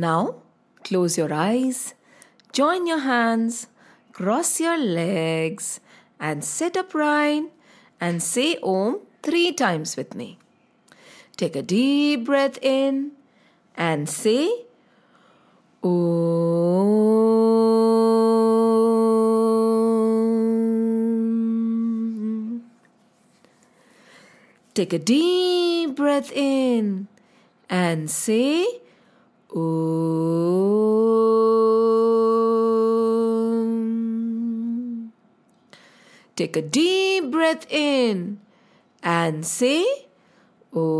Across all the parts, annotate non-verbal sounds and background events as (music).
Now, close your eyes, join your hands, cross your legs, and sit upright and say Om three times with me. Take a deep breath in and say Om. Take a deep breath in and say Om. Take a deep breath in and say Om.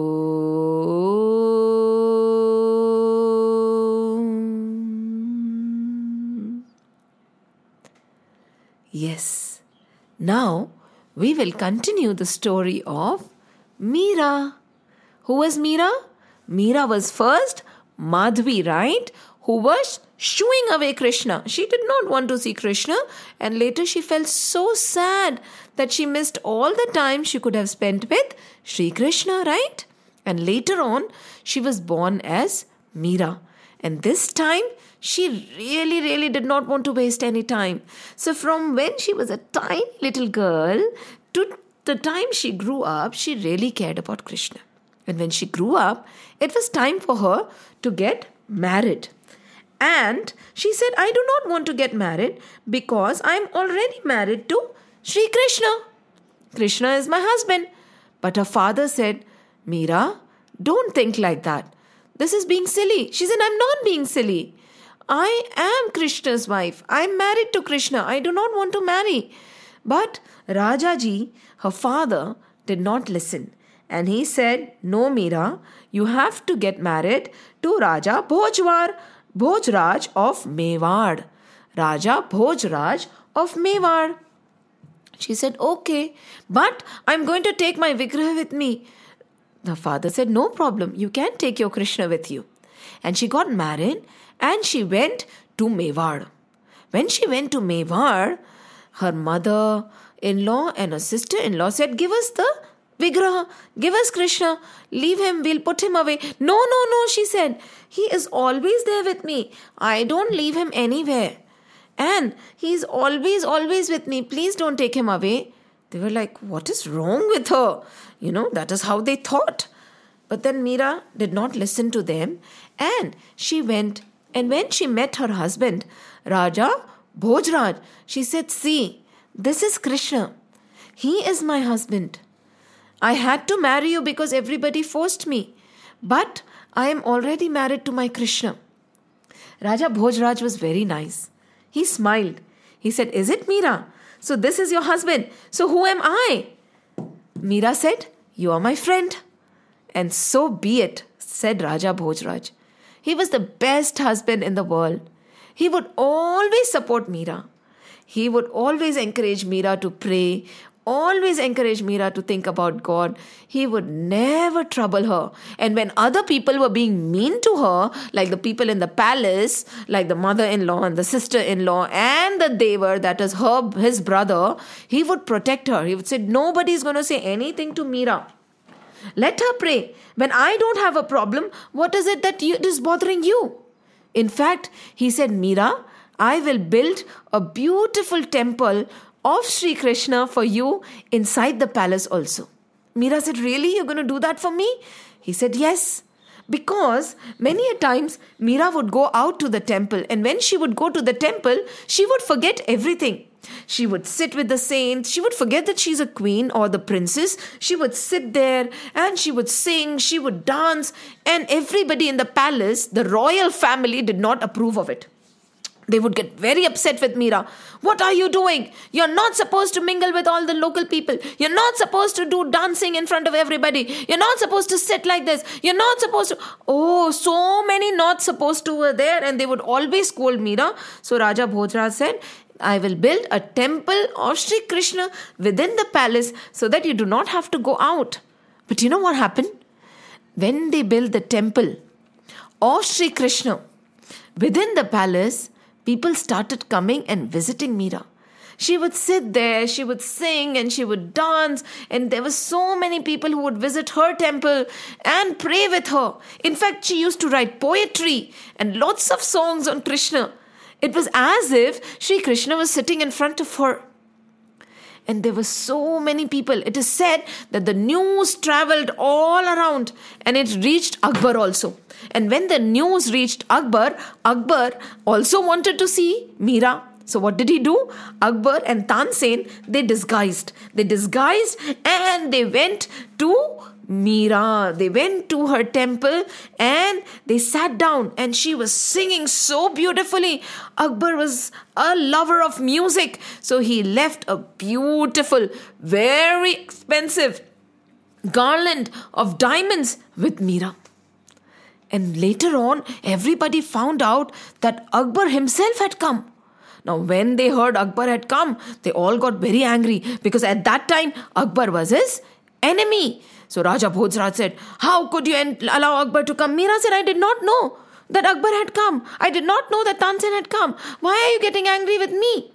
Yes. Now we will continue the story of Meera. Who was Meera? Meera was first Madhvi, right? Who was shooing away Krishna. She did not want to see Krishna, and later she felt so sad that she missed all the time she could have spent with Sri Krishna, right? And later on, she was born as Meera. And this time, she really, really did not want to waste any time. So, from when she was a tiny little girl to the time she grew up, she really cared about Krishna. And when she grew up, it was time for her to get married. And she said, I do not want to get married because I am already married to Sri Krishna. Krishna is my husband. But her father said, Meera, don't think like that. This is being silly. She said, I'm not being silly. I am Krishna's wife. I'm married to Krishna. I do not want to marry. But Rajaji, her father, did not listen. And he said, No, Meera, you have to get married to Raja Bhojwar, Bhojraj of Mewar. Raja Bhojraj of Mewar. She said, Okay, but I'm going to take my Vigraha with me. The father said, No problem, you can take your Krishna with you. And she got married and she went to Mewar. When she went to Mewar, her mother in law and her sister in law said, Give us the Vigraha, give us Krishna, leave him, we'll put him away. No, no, no, she said, he is always there with me. I don't leave him anywhere. And he's always, always with me. Please don't take him away. They were like, What is wrong with her? You know, that is how they thought. But then Meera did not listen to them and she went. And when she met her husband, Raja Bhojraj, she said, See, this is Krishna. He is my husband. I had to marry you because everybody forced me. But I am already married to my Krishna. Raja Bhojraj was very nice. He smiled. He said, Is it Meera? So this is your husband. So who am I? Meera said, You are my friend. And so be it, said Raja Bhojraj. He was the best husband in the world. He would always support Meera. He would always encourage Meera to pray, always encourage Meera to think about God. He would never trouble her. And when other people were being mean to her, like the people in the palace, like the mother in law and the sister in law and the Devar, that is her, his brother, he would protect her. He would say, Nobody's going to say anything to Meera. Let her pray. When I don't have a problem, what is it that you, is bothering you? In fact, he said, Meera, I will build a beautiful temple of Sri Krishna for you inside the palace also. Meera said, Really? You're going to do that for me? He said, Yes. Because many a times Meera would go out to the temple, and when she would go to the temple, she would forget everything. She would sit with the saints. She would forget that she's a queen or the princess. She would sit there and she would sing, she would dance, and everybody in the palace, the royal family, did not approve of it. They would get very upset with Meera. What are you doing? You're not supposed to mingle with all the local people. You're not supposed to do dancing in front of everybody. You're not supposed to sit like this. You're not supposed to. Oh, so many not supposed to were there, and they would always scold Meera. So Raja Bhojraj said, I will build a temple of Sri Krishna within the palace so that you do not have to go out. But you know what happened? When they built the temple of Sri Krishna within the palace, people started coming and visiting Meera. She would sit there, she would sing and she would dance, and there were so many people who would visit her temple and pray with her. In fact, she used to write poetry and lots of songs on Krishna. It was as if Sri Krishna was sitting in front of her and there were so many people. It is said that the news traveled all around and it reached Akbar also. And when the news reached Akbar, Akbar also wanted to see Meera. So what did he do? Akbar and Tansen, they disguised. They disguised and they went to Meera. They went to her temple and they sat down and she was singing so beautifully. Akbar was a lover of music, so he left a beautiful, very expensive garland of diamonds with Meera. And later on, everybody found out that Akbar himself had come. Now, when they heard Akbar had come, they all got very angry because at that time Akbar was his enemy. So Raja Bhojraj said, How could you allow Akbar to come? Meera said, I did not know that Akbar had come. I did not know that Tansen had come. Why are you getting angry with me?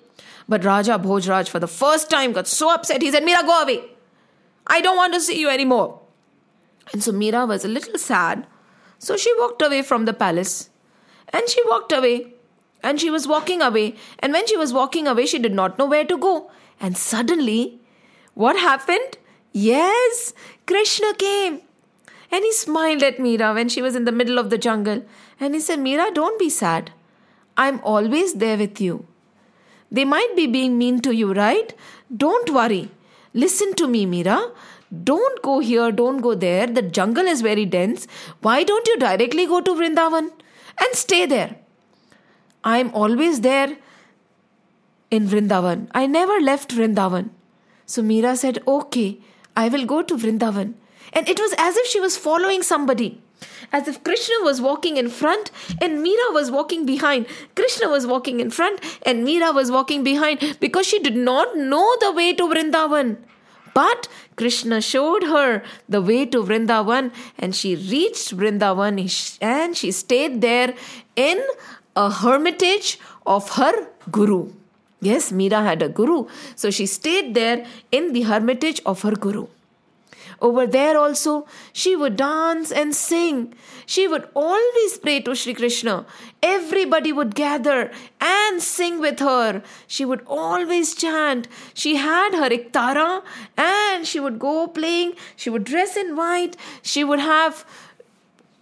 But Raja Bhojraj, for the first time, got so upset. He said, Meera, go away. I don't want to see you anymore. And so Meera was a little sad. So she walked away from the palace. And she walked away. And she was walking away. And when she was walking away, she did not know where to go. And suddenly, what happened? Yes, Krishna came. And he smiled at Meera when she was in the middle of the jungle. And he said, Meera, don't be sad. I'm always there with you. They might be being mean to you, right? Don't worry. Listen to me, Meera. Don't go here, don't go there. The jungle is very dense. Why don't you directly go to Vrindavan and stay there? I'm always there in Vrindavan. I never left Vrindavan. So Meera said, Okay, I will go to Vrindavan. And it was as if she was following somebody. As if Krishna was walking in front and Meera was walking behind. Krishna was walking in front and Meera was walking behind because she did not know the way to Vrindavan. But Krishna showed her the way to Vrindavan and she reached Vrindavan and she stayed there in a hermitage of her guru. Yes, Meera had a guru. So she stayed there in the hermitage of her guru. Over there also, she would dance and sing. She would always pray to Sri Krishna. Everybody would gather and sing with her. She would always chant. She had her iktara and she would go playing. She would dress in white. She would have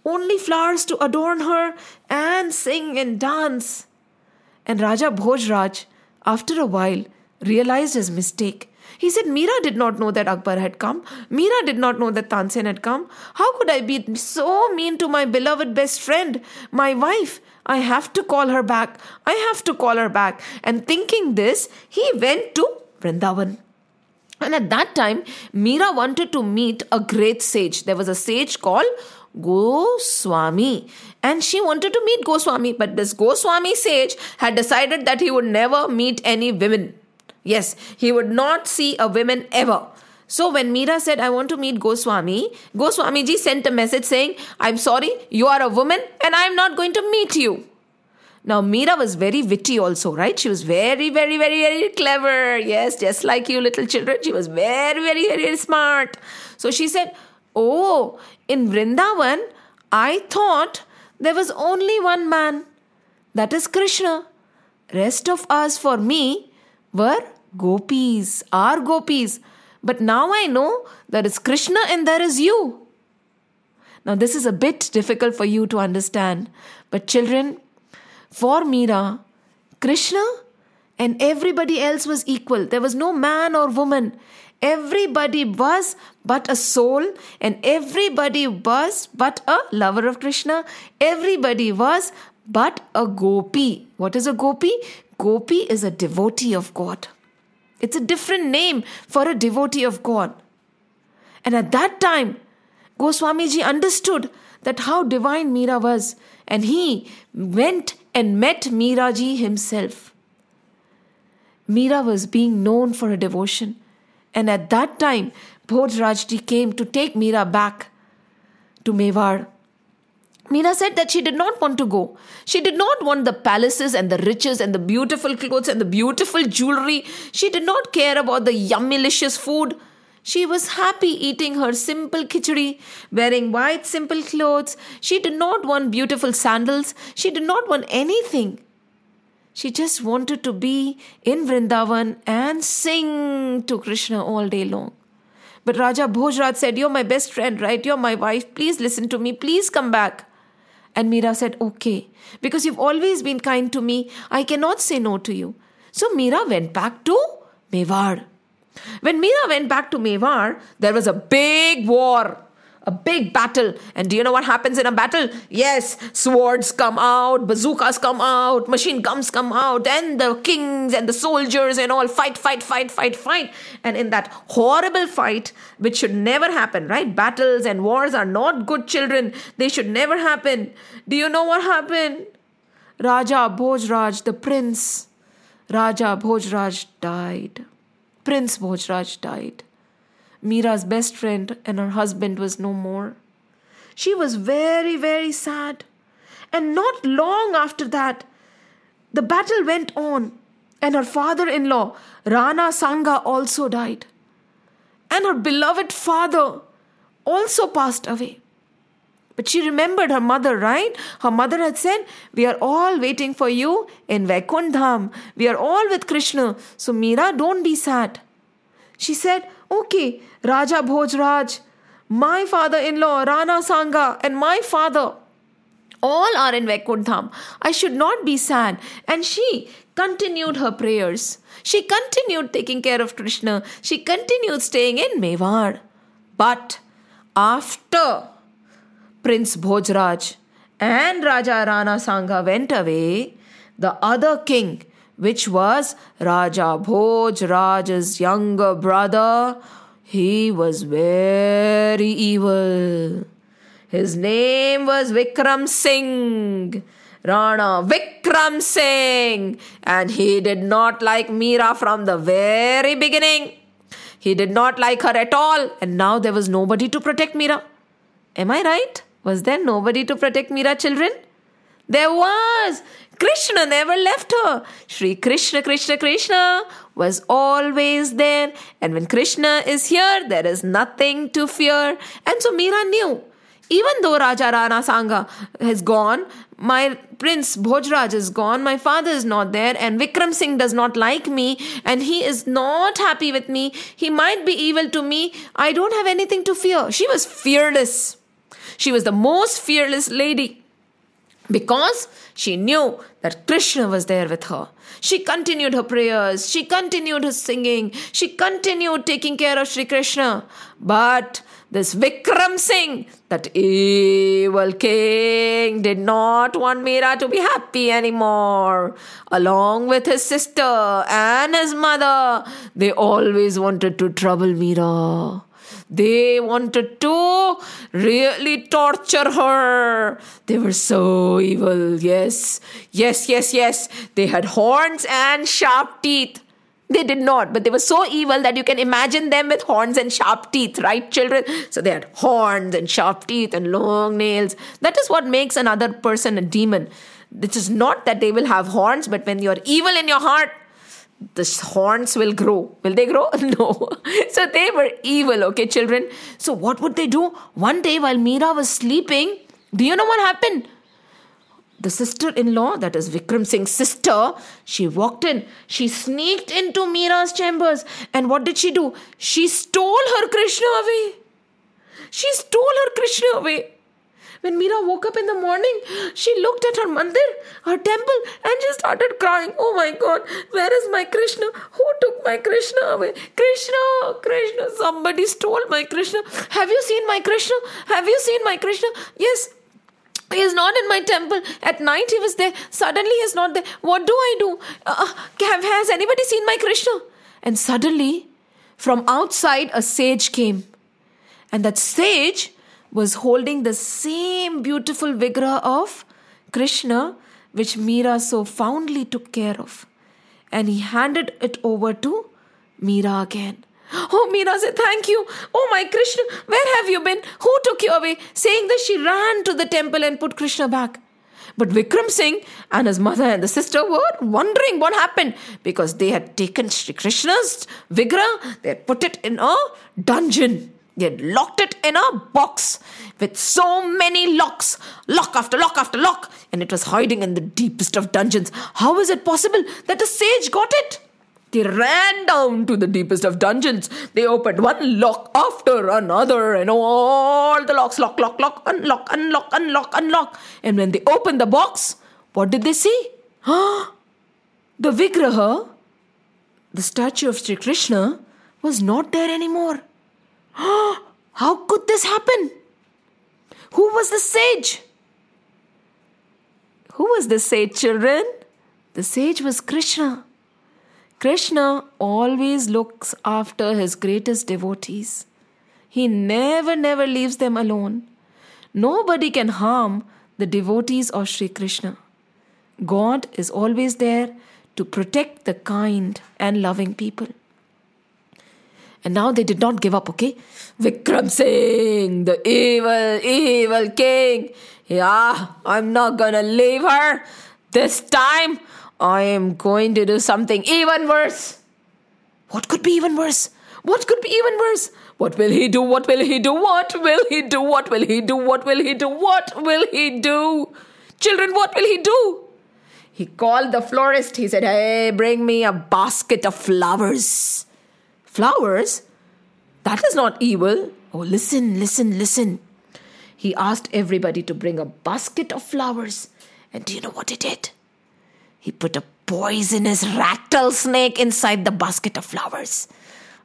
only flowers to adorn her and sing and dance. And Raja Bhojraj after a while, realized his mistake. He said, Meera did not know that Akbar had come. Meera did not know that Tansen had come. How could I be so mean to my beloved best friend, my wife? I have to call her back. I have to call her back. And thinking this, he went to Vrindavan. And at that time, Meera wanted to meet a great sage. There was a sage called Goswami. And she wanted to meet Goswami, but this Goswami sage had decided that he would never meet any women. Yes, he would not see a woman ever. So when Meera said, I want to meet Goswami, Goswami ji sent a message saying, I'm sorry, you are a woman and I'm not going to meet you. Now, Meera was very witty also, right? She was very, very, very, very clever. Yes, just like you little children. She was very, very, very smart. So she said, Oh, in Vrindavan, I thought there was only one man, that is Krishna. Rest of us for me were gopis, are gopis. But now I know there is Krishna and there is you. Now, this is a bit difficult for you to understand. But, children, for Meera, Krishna and everybody else was equal. There was no man or woman. Everybody was but a soul, and everybody was but a lover of Krishna. Everybody was but a gopi. What is a gopi? Gopi is a devotee of God. It's a different name for a devotee of God. And at that time, Goswamiji understood that how divine Meera was, and he went and met Meeraji himself. Meera was being known for her devotion. And at that time, Bhojrajji came to take Meera back to Mewar. Meera said that she did not want to go. She did not want the palaces and the riches and the beautiful clothes and the beautiful jewelry. She did not care about the yummylicious food. She was happy eating her simple khichdi, wearing white simple clothes. She did not want beautiful sandals. She did not want anything. She just wanted to be in Vrindavan and sing to Krishna all day long. But Raja Bhojraj said, You're my best friend, right? You're my wife. Please listen to me. Please come back. And Meera said, Okay, because you've always been kind to me, I cannot say no to you. So Meera went back to Mewar. When Meera went back to Mewar, there was a big war a big battle. And do you know what happens in a battle? Yes, swords come out, bazookas come out, machine guns come out, and the kings and the soldiers and all fight, fight, fight, fight, fight. And in that horrible fight, which should never happen, right? Battles and wars are not good children, they should never happen. Do you know what happened? Raja Bhojraj, the prince, Raja Bhojraj died. Prince Bhojraj died. Meera's best friend and her husband was no more. She was very, very sad. And not long after that, the battle went on, and her father in law, Rana Sanga, also died. And her beloved father also passed away. But she remembered her mother, right? Her mother had said, We are all waiting for you in Vaikundham. We are all with Krishna. So, Meera, don't be sad. She said, Okay, Raja Bhojraj, my father in law, Rana Sanga, and my father all are in Vaikuntham. I should not be sad. And she continued her prayers. She continued taking care of Krishna. She continued staying in Mewar. But after Prince Bhojraj and Raja Rana Sanga went away, the other king, which was Raja Bhojraj's younger brother, he was very evil. His name was Vikram Singh. Rana Vikram Singh. And he did not like Meera from the very beginning. He did not like her at all. And now there was nobody to protect Meera. Am I right? Was there nobody to protect Meera, children? There was. Krishna never left her. Sri Krishna, Krishna, Krishna was always there. And when Krishna is here, there is nothing to fear. And so Meera knew. Even though Raja Rana Sanga has gone, my prince Bhojraj is gone, my father is not there, and Vikram Singh does not like me, and he is not happy with me. He might be evil to me. I don't have anything to fear. She was fearless. She was the most fearless lady because she knew that Krishna was there with her. She continued her prayers, she continued her singing, she continued taking care of Sri Krishna. But this Vikram Singh, that evil king, did not want Meera to be happy anymore. Along with his sister and his mother, they always wanted to trouble Meera. They wanted to really torture her. They were so evil. Yes, yes, yes, yes. They had horns and sharp teeth. They did not, but they were so evil that you can imagine them with horns and sharp teeth, right, children? So they had horns and sharp teeth and long nails. That is what makes another person a demon. It is not that they will have horns, but when you're evil in your heart, the horns will grow. Will they grow? (laughs) No. So they were evil, okay, children. So what would they do? One day while Meera was sleeping, do you know what happened? The sister in law, that is Vikram Singh's sister, she walked in. She sneaked into Meera's chambers. And what did she do? She stole her Krishna away. She stole her Krishna away. When Meera woke up in the morning, she looked at her mandir, her temple, and she started crying. Oh my God, where is my Krishna? Who took my Krishna away? Krishna, Krishna, somebody stole my Krishna. Have you seen my Krishna? Have you seen my Krishna? Yes, he is not in my temple. At night he was there. Suddenly he is not there. What do I do? Uh, have, has anybody seen my Krishna? And suddenly, from outside, a sage came. And that sage was holding the same beautiful vigra of Krishna, which Meera so fondly took care of. And he handed it over to Meera again. Oh, Meera said, Thank you. Oh, my Krishna, where have you been? Who took you away? Saying this, she ran to the temple and put Krishna back. But Vikram Singh and his mother and the sister were wondering what happened because they had taken Sri Krishna's Vigra, they had put it in a dungeon. They had locked it in a box with so many locks, lock after lock after lock, and it was hiding in the deepest of dungeons. How is it possible that a sage got it? They ran down to the deepest of dungeons. They opened one lock after another, and all the locks, lock, lock, lock, unlock, unlock, unlock, unlock. And when they opened the box, what did they see? (gasps) the Vigraha, the statue of Sri Krishna, was not there anymore. (gasps) How could this happen? Who was the sage? Who was the sage, children? The sage was Krishna. Krishna always looks after his greatest devotees. He never, never leaves them alone. Nobody can harm the devotees of Sri Krishna. God is always there to protect the kind and loving people. And now they did not give up, okay? Vikram Singh, the evil, evil king. Yeah, I'm not gonna leave her. This time I am going to do something even worse. What could be even worse? What could be even worse? What will he do? What will he do? What will he do? What will he do? What will he do? What will he do? Children, what will he do? He called the florist. He said, Hey, bring me a basket of flowers. Flowers? That is not evil. Oh, listen, listen, listen. He asked everybody to bring a basket of flowers. And do you know what he did? He put a poisonous rattlesnake inside the basket of flowers.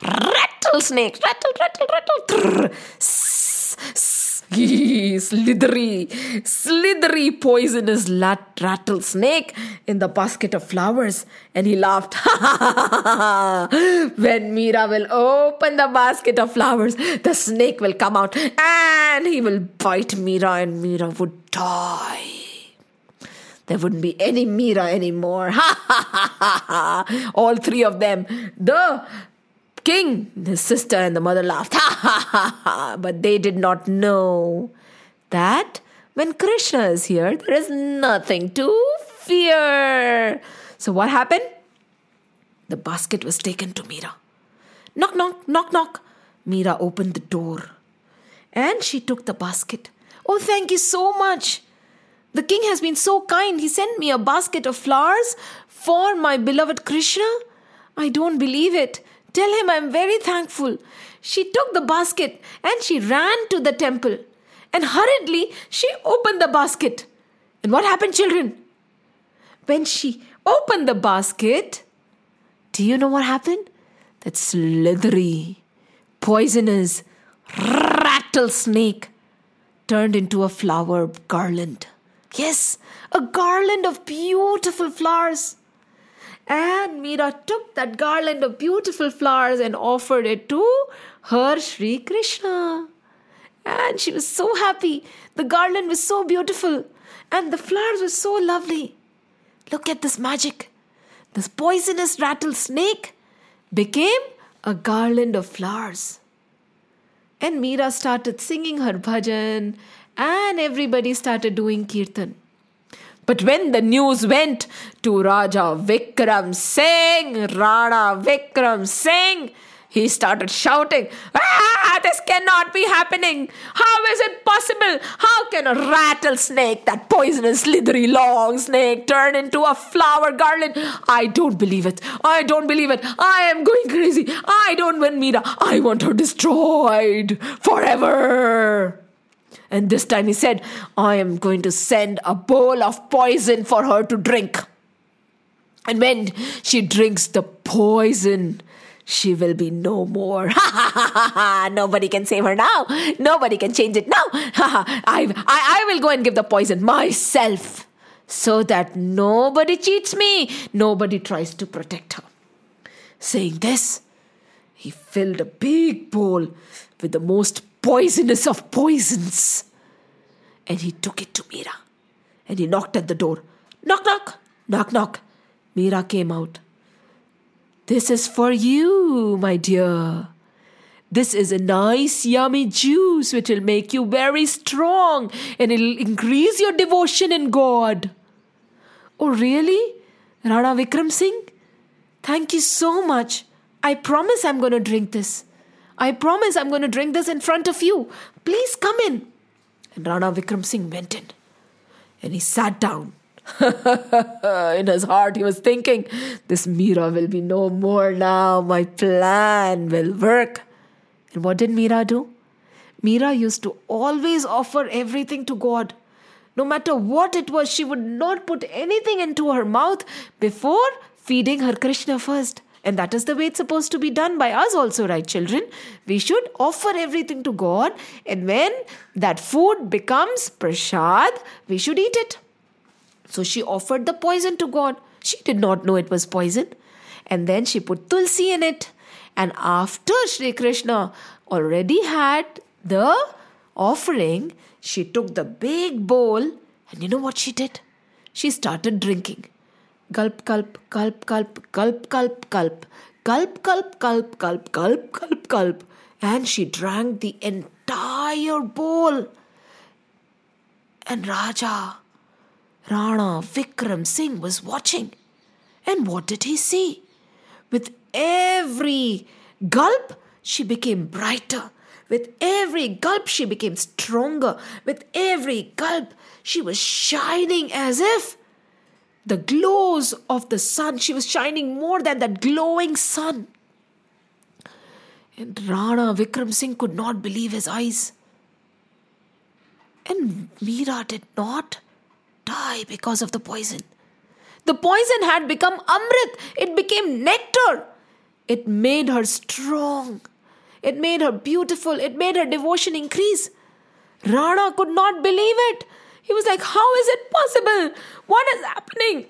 Rattlesnake, rattle, rattle, rattle. Trrr. Slithery, slithery, poisonous lat- rattlesnake in the basket of flowers. And he laughed. (laughs) when Mira will open the basket of flowers, the snake will come out and he will bite Mira, and Mira would die there wouldn't be any Mira anymore. Ha ha ha ha! All three of them. The king, his sister, and the mother laughed. (laughs) Ha ha ha ha! But they did not know that when Krishna is here, there is nothing to fear. So what happened? The basket was taken to Meera. Knock, knock, knock, knock. Meera opened the door and she took the basket. Oh, thank you so much. The king has been so kind. He sent me a basket of flowers for my beloved Krishna. I don't believe it. Tell him I'm very thankful. She took the basket and she ran to the temple. And hurriedly she opened the basket. And what happened, children? When she opened the basket, do you know what happened? That slithery, poisonous rattlesnake turned into a flower garland. Yes, a garland of beautiful flowers. And Meera took that garland of beautiful flowers and offered it to her Sri Krishna. And she was so happy. The garland was so beautiful, and the flowers were so lovely. Look at this magic. This poisonous rattlesnake became a garland of flowers. And Meera started singing her bhajan and everybody started doing kirtan. But when the news went to Raja Vikram Singh, Rana Vikram Singh, he started shouting, Ah, this cannot be happening. How is it possible? How can a rattlesnake, that poisonous, slithery, long snake, turn into a flower garland? I don't believe it. I don't believe it. I am going crazy. I don't want Meera. I want her destroyed forever. And this time he said, I am going to send a bowl of poison for her to drink. And when she drinks the poison, she will be no more. (laughs) Nobody can save her now. Nobody can change it now. (laughs) I, I, I will go and give the poison myself so that nobody cheats me. Nobody tries to protect her. Saying this, he filled a big bowl with the most poisonous of poisons. And he took it to Meera. And he knocked at the door. Knock, knock, knock, knock. Meera came out. This is for you, my dear. This is a nice, yummy juice which will make you very strong and it'll increase your devotion in God. Oh, really? Rana Vikram Singh? Thank you so much. I promise I'm going to drink this. I promise I'm going to drink this in front of you. Please come in. And Rana Vikram Singh went in and he sat down. (laughs) in his heart, he was thinking, This Meera will be no more now. My plan will work. And what did Meera do? Meera used to always offer everything to God. No matter what it was, she would not put anything into her mouth before feeding her Krishna first. And that is the way it's supposed to be done by us also, right, children? We should offer everything to God, and when that food becomes prasad, we should eat it. So she offered the poison to God. She did not know it was poison. And then she put tulsi in it. And after Sri Krishna already had the offering, she took the big bowl and you know what she did? She started drinking. Gulp, gulp, gulp, gulp, gulp, gulp, gulp, gulp, gulp, gulp, gulp, gulp, gulp, gulp. And she drank the entire bowl. And Raja, Rana Vikram Singh was watching. And what did he see? With every gulp, she became brighter. With every gulp, she became stronger. With every gulp, she was shining as if the glows of the sun, she was shining more than that glowing sun. And Rana Vikram Singh could not believe his eyes. And Meera did not die because of the poison. The poison had become Amrit, it became nectar. It made her strong. It made her beautiful. It made her devotion increase. Rana could not believe it. He was like, How is it possible? What is happening?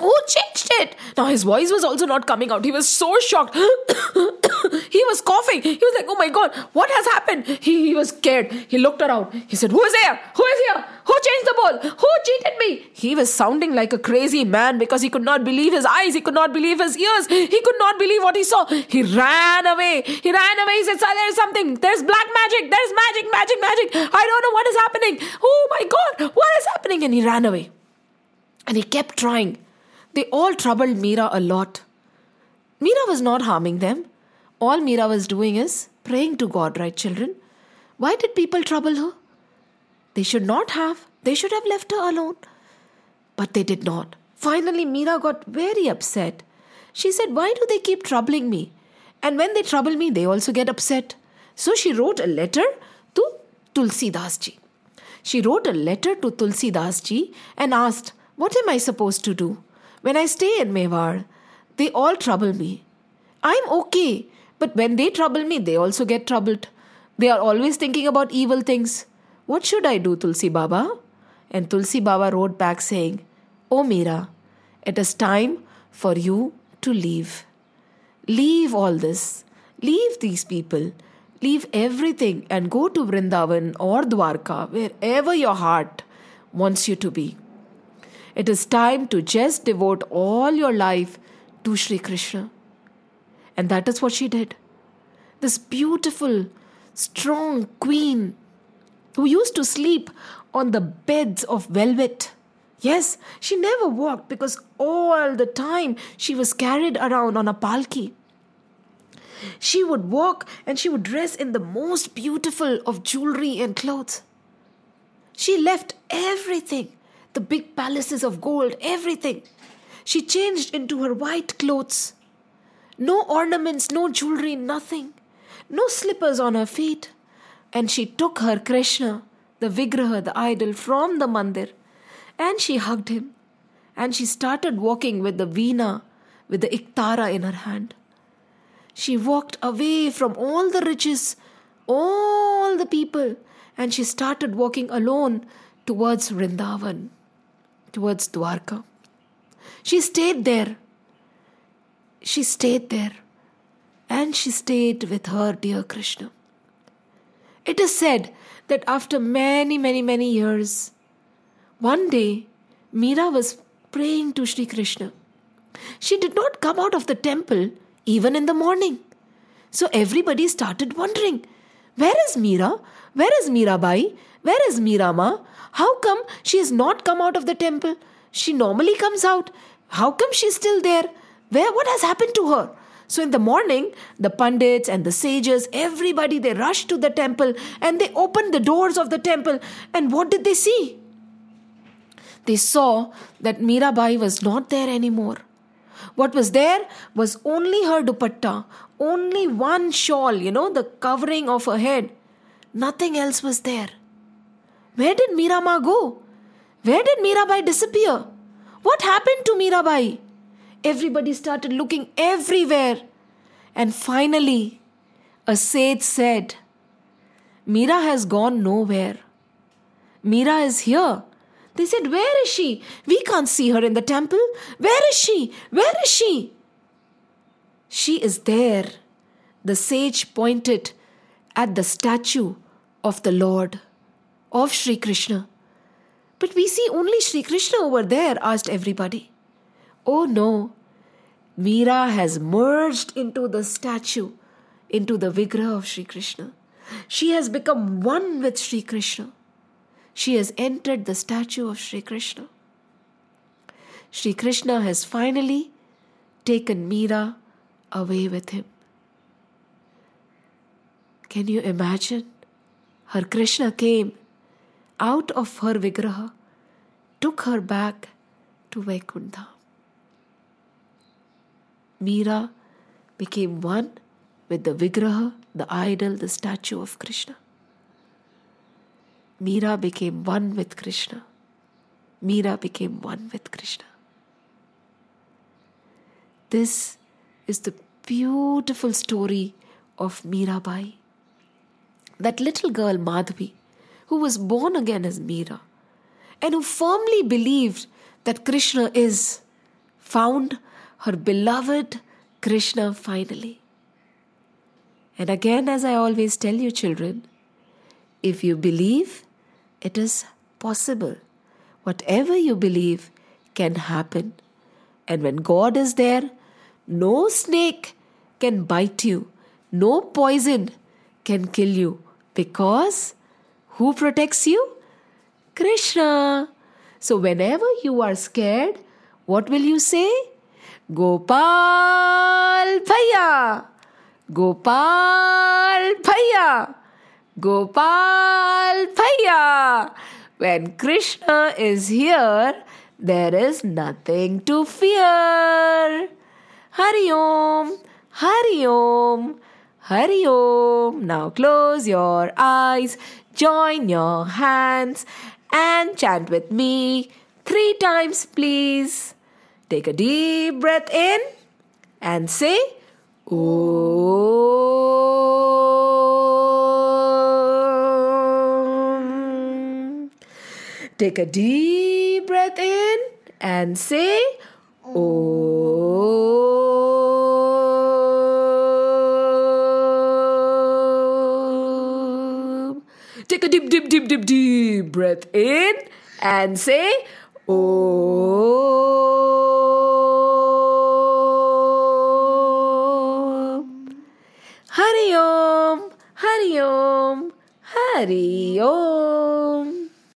Who changed it? Now his voice was also not coming out. He was so shocked. (coughs) he was coughing. He was like, Oh my god, what has happened? He, he was scared. He looked around. He said, Who is here? Who is here? Who changed the ball? Who cheated me? He was sounding like a crazy man because he could not believe his eyes. He could not believe his ears. He could not believe what he saw. He ran away. He ran away. He said, There's something. There's black magic. There's magic, magic, magic. I don't know what is happening. Oh my god, what is happening? And he ran away. And he kept trying. They all troubled Meera a lot. Meera was not harming them. All Meera was doing is praying to God, right, children? Why did people trouble her? They should not have. They should have left her alone. But they did not. Finally, Meera got very upset. She said, Why do they keep troubling me? And when they trouble me, they also get upset. So she wrote a letter to Tulsi Dasji. She wrote a letter to Tulsi Dasji and asked, What am I supposed to do? When I stay in Mewar, they all trouble me. I'm okay, but when they trouble me, they also get troubled. They are always thinking about evil things. What should I do, Tulsi Baba? And Tulsi Baba wrote back saying, Oh Meera, it is time for you to leave. Leave all this. Leave these people. Leave everything and go to Vrindavan or Dwarka, wherever your heart wants you to be. It is time to just devote all your life to Sri Krishna. And that is what she did. This beautiful, strong queen who used to sleep on the beds of velvet. Yes, she never walked because all the time she was carried around on a palki. She would walk and she would dress in the most beautiful of jewelry and clothes. She left everything the big palaces of gold, everything. She changed into her white clothes. No ornaments, no jewelry, nothing. No slippers on her feet. And she took her Krishna, the Vigraha, the idol, from the mandir and she hugged him. And she started walking with the veena, with the iktara in her hand. She walked away from all the riches, all the people, and she started walking alone towards Vrindavan towards Dwarka. She stayed there. She stayed there. And she stayed with her dear Krishna. It is said that after many, many, many years, one day Meera was praying to Sri Krishna. She did not come out of the temple even in the morning. So everybody started wondering where is Meera? Where is Meerabai? Where is Meerama? How come she has not come out of the temple? She normally comes out. How come she's still there? Where what has happened to her? So in the morning, the pandits and the sages, everybody they rushed to the temple and they opened the doors of the temple. And what did they see? They saw that Mirabai was not there anymore. What was there was only her dupatta, only one shawl, you know, the covering of her head. Nothing else was there. Where did Mirama go? Where did Mirabai disappear? What happened to Mirabai? Everybody started looking everywhere. And finally, a sage said, Meera has gone nowhere. Meera is here. They said, Where is she? We can't see her in the temple. Where is she? Where is she? She is there. The sage pointed at the statue of the Lord, of Sri Krishna. But we see only Sri Krishna over there, asked everybody. Oh no, Meera has merged into the statue, into the Vigraha of Sri Krishna. She has become one with Sri Krishna. She has entered the statue of Sri Krishna. Sri Krishna has finally taken Meera away with him. Can you imagine? Her Krishna came out of her Vigraha, took her back to Vaikuntha. Meera became one with the Vigraha, the idol, the statue of Krishna. Meera became one with Krishna. Meera became one with Krishna. This is the beautiful story of Meerabai. That little girl Madhvi, who was born again as Meera, and who firmly believed that Krishna is, found her beloved Krishna finally. And again, as I always tell you, children, if you believe, it is possible. Whatever you believe can happen. And when God is there, no snake can bite you, no poison can kill you because who protects you? Krishna. So, whenever you are scared, what will you say? Gopal Bhaiya, Gopal Bhaiya, Gopal Bhaiya. When Krishna is here, there is nothing to fear. Hari Om, Hari Om, Hari Om. Now close your eyes, join your hands, and chant with me three times, please. Take a deep breath in and say, Om. Take a deep breath in and say, Om. Deep, deep, deep breath in and say, Om. Hari Om, Hari Om, Hari Om.